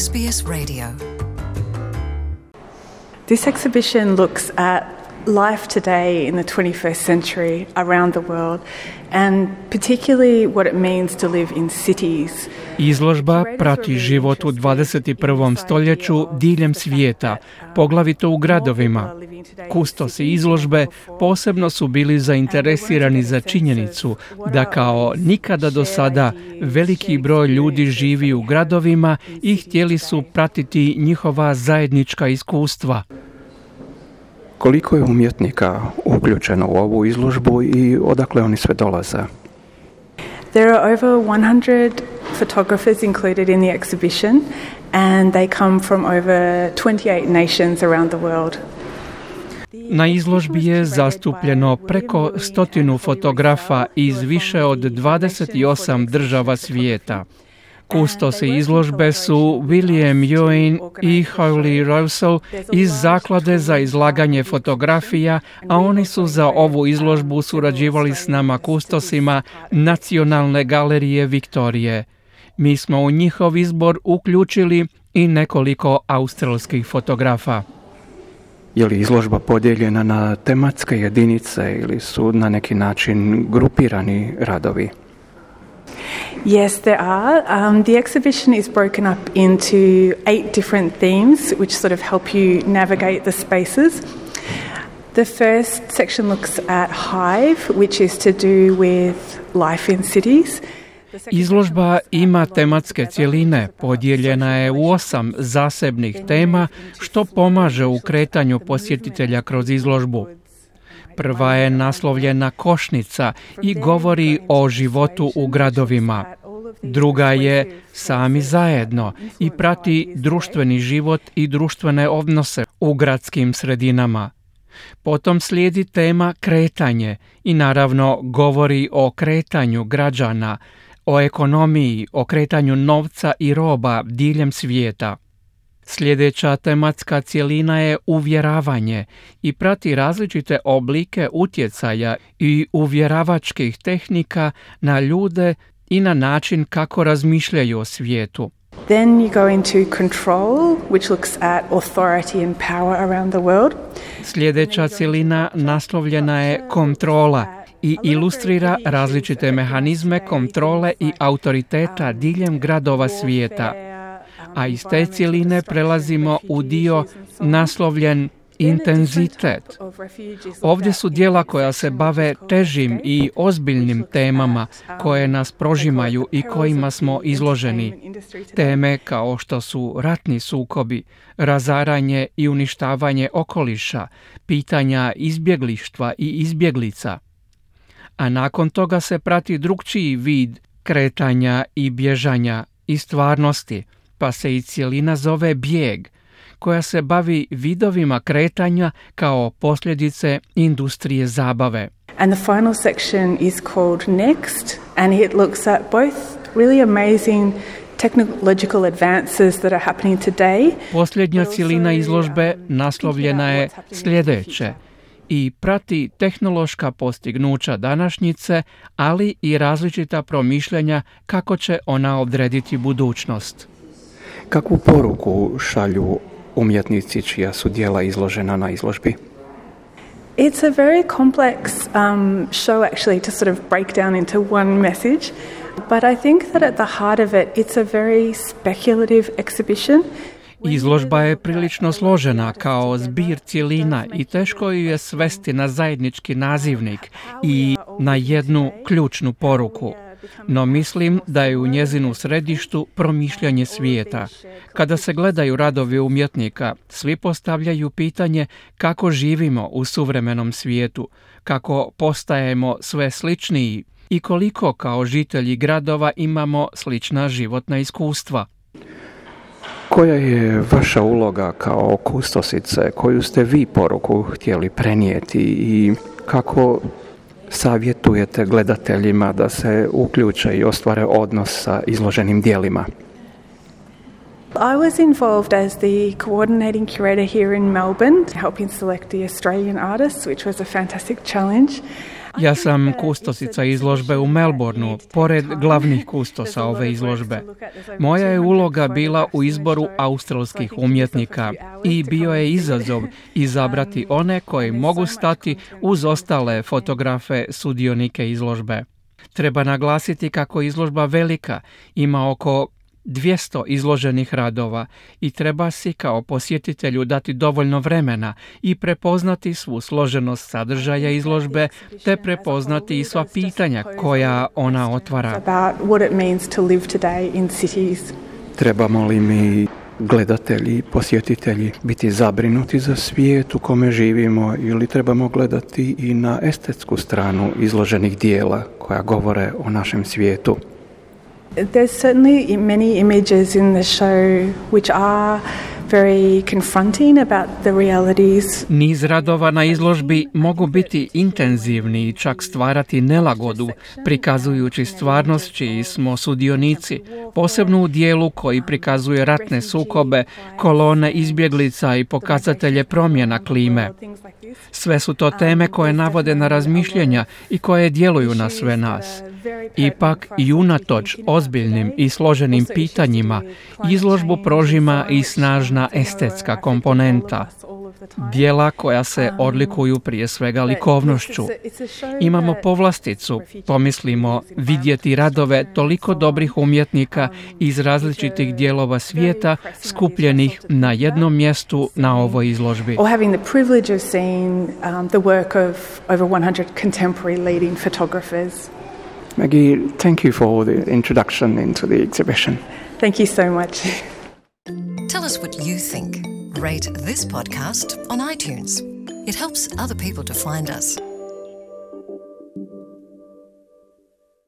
SBS Radio. This exhibition looks at life today in the 21st century around the world and particularly what it means to live in cities. Izložba prati život u 21. stoljeću diljem svijeta, poglavito u gradovima. Kustosi izložbe posebno su bili zainteresirani za činjenicu da kao nikada do sada veliki broj ljudi živi u gradovima i htjeli su pratiti njihova zajednička iskustva. Koliko je umjetnika uključeno u ovu izložbu i odakle oni sve dolaze? There are over 100 photographers included in the exhibition and they come from over 28 nations around the world. Na izložbi je zastupljeno preko stotinu fotografa iz više od 28 država svijeta. Kustosi izložbe su William Ewing i Holly Russell iz Zaklade za izlaganje fotografija, a oni su za ovu izložbu surađivali s nama kustosima Nacionalne galerije Viktorije. Mi smo u njihov izbor uključili i nekoliko australskih fotografa. Je li izložba podijeljena na tematske jedinice ili su na neki način grupirani radovi? Yes, there are. Um, the exhibition is broken up into eight different themes, which sort of help you navigate the spaces. The first section looks at Hive, which is to do with life in cities. Izložba ima tematske cjeline, podijeljena je u osam zasebnih tema, što pomaže u kretanju posjetitelja kroz izložbu. Prva je naslovljena Košnica i govori o životu u gradovima. Druga je Sami zajedno i prati društveni život i društvene odnose u gradskim sredinama. Potom slijedi tema kretanje i naravno govori o kretanju građana, o ekonomiji, o kretanju novca i roba diljem svijeta. Sljedeća tematska cjelina je uvjeravanje i prati različite oblike utjecaja i uvjeravačkih tehnika na ljude i na način kako razmišljaju o svijetu. Then you go into control, which looks at authority and power around the world. Sljedeća cjelina naslovljena je kontrola i ilustrira različite mehanizme kontrole i autoriteta diljem gradova svijeta. A iz te cjeline prelazimo u dio naslovljen intenzitet. Ovdje su dijela koja se bave težim i ozbiljnim temama koje nas prožimaju i kojima smo izloženi. Teme kao što su ratni sukobi, razaranje i uništavanje okoliša, pitanja izbjeglištva i izbjeglica. A nakon toga se prati drugčiji vid kretanja i bježanja i stvarnosti, pa se i cijelina zove bijeg – koja se bavi vidovima kretanja kao posljedice industrije zabave. And the final section is called Next and it looks at both really amazing technological advances that are happening today. Posljednja cilina izložbe naslovljena je sljedeće i prati tehnološka postignuća današnjice, ali i različita promišljanja kako će ona odrediti budućnost. Kakvu poruku šalju umjetnici čija su dijela izložena na izložbi? It's a very complex um, show actually to sort of break down into one message, but I think that at the heart of it, it's a very speculative exhibition. Izložba je prilično složena kao zbir cjelina i teško ju je svesti na zajednički nazivnik i na jednu ključnu poruku no mislim da je u njezinu središtu promišljanje svijeta. Kada se gledaju radovi umjetnika, svi postavljaju pitanje kako živimo u suvremenom svijetu, kako postajemo sve sličniji i koliko kao žitelji gradova imamo slična životna iskustva. Koja je vaša uloga kao kustosice, koju ste vi poruku htjeli prenijeti i kako savjetujete gledateljima da se uključe i ostvare odnos sa izloženim dijelima? I was involved as the coordinating curator here in Melbourne, helping select the Australian artists, which was a fantastic challenge. Ja sam kustosica izložbe u Melbourneu, pored glavnih kustosa ove izložbe. Moja je uloga bila u izboru australskih umjetnika i bio je izazov izabrati one koji mogu stati uz ostale fotografe sudionike izložbe. Treba naglasiti kako izložba velika, ima oko 200 izloženih radova i treba si kao posjetitelju dati dovoljno vremena i prepoznati svu složenost sadržaja izložbe te prepoznati i sva pitanja koja ona otvara. Trebamo li mi gledatelji, posjetitelji biti zabrinuti za svijet u kome živimo ili trebamo gledati i na estetsku stranu izloženih dijela koja govore o našem svijetu? There's certainly many images in the show which are very confronting about the realities. Niz radova na izložbi mogu biti intenzivni i čak stvarati nelagodu, prikazujući stvarnost čiji smo sudionici, posebno u dijelu koji prikazuje ratne sukobe, kolone izbjeglica i pokazatelje promjena klime. Sve su to teme koje navode na razmišljenja i koje djeluju na sve nas. Ipak i unatoč ozbiljnim i složenim pitanjima, izložbu prožima i snažna estetska komponenta. Dijela koja se odlikuju prije svega likovnošću. Imamo povlasticu, pomislimo, vidjeti radove toliko dobrih umjetnika iz različitih dijelova svijeta skupljenih na jednom mjestu na ovoj izložbi. Um, the work of over 100 contemporary leading photographers. Maggie, thank you for the introduction into the exhibition. Thank you so much. Tell us what you think. Rate this podcast on iTunes. It helps other people to find us.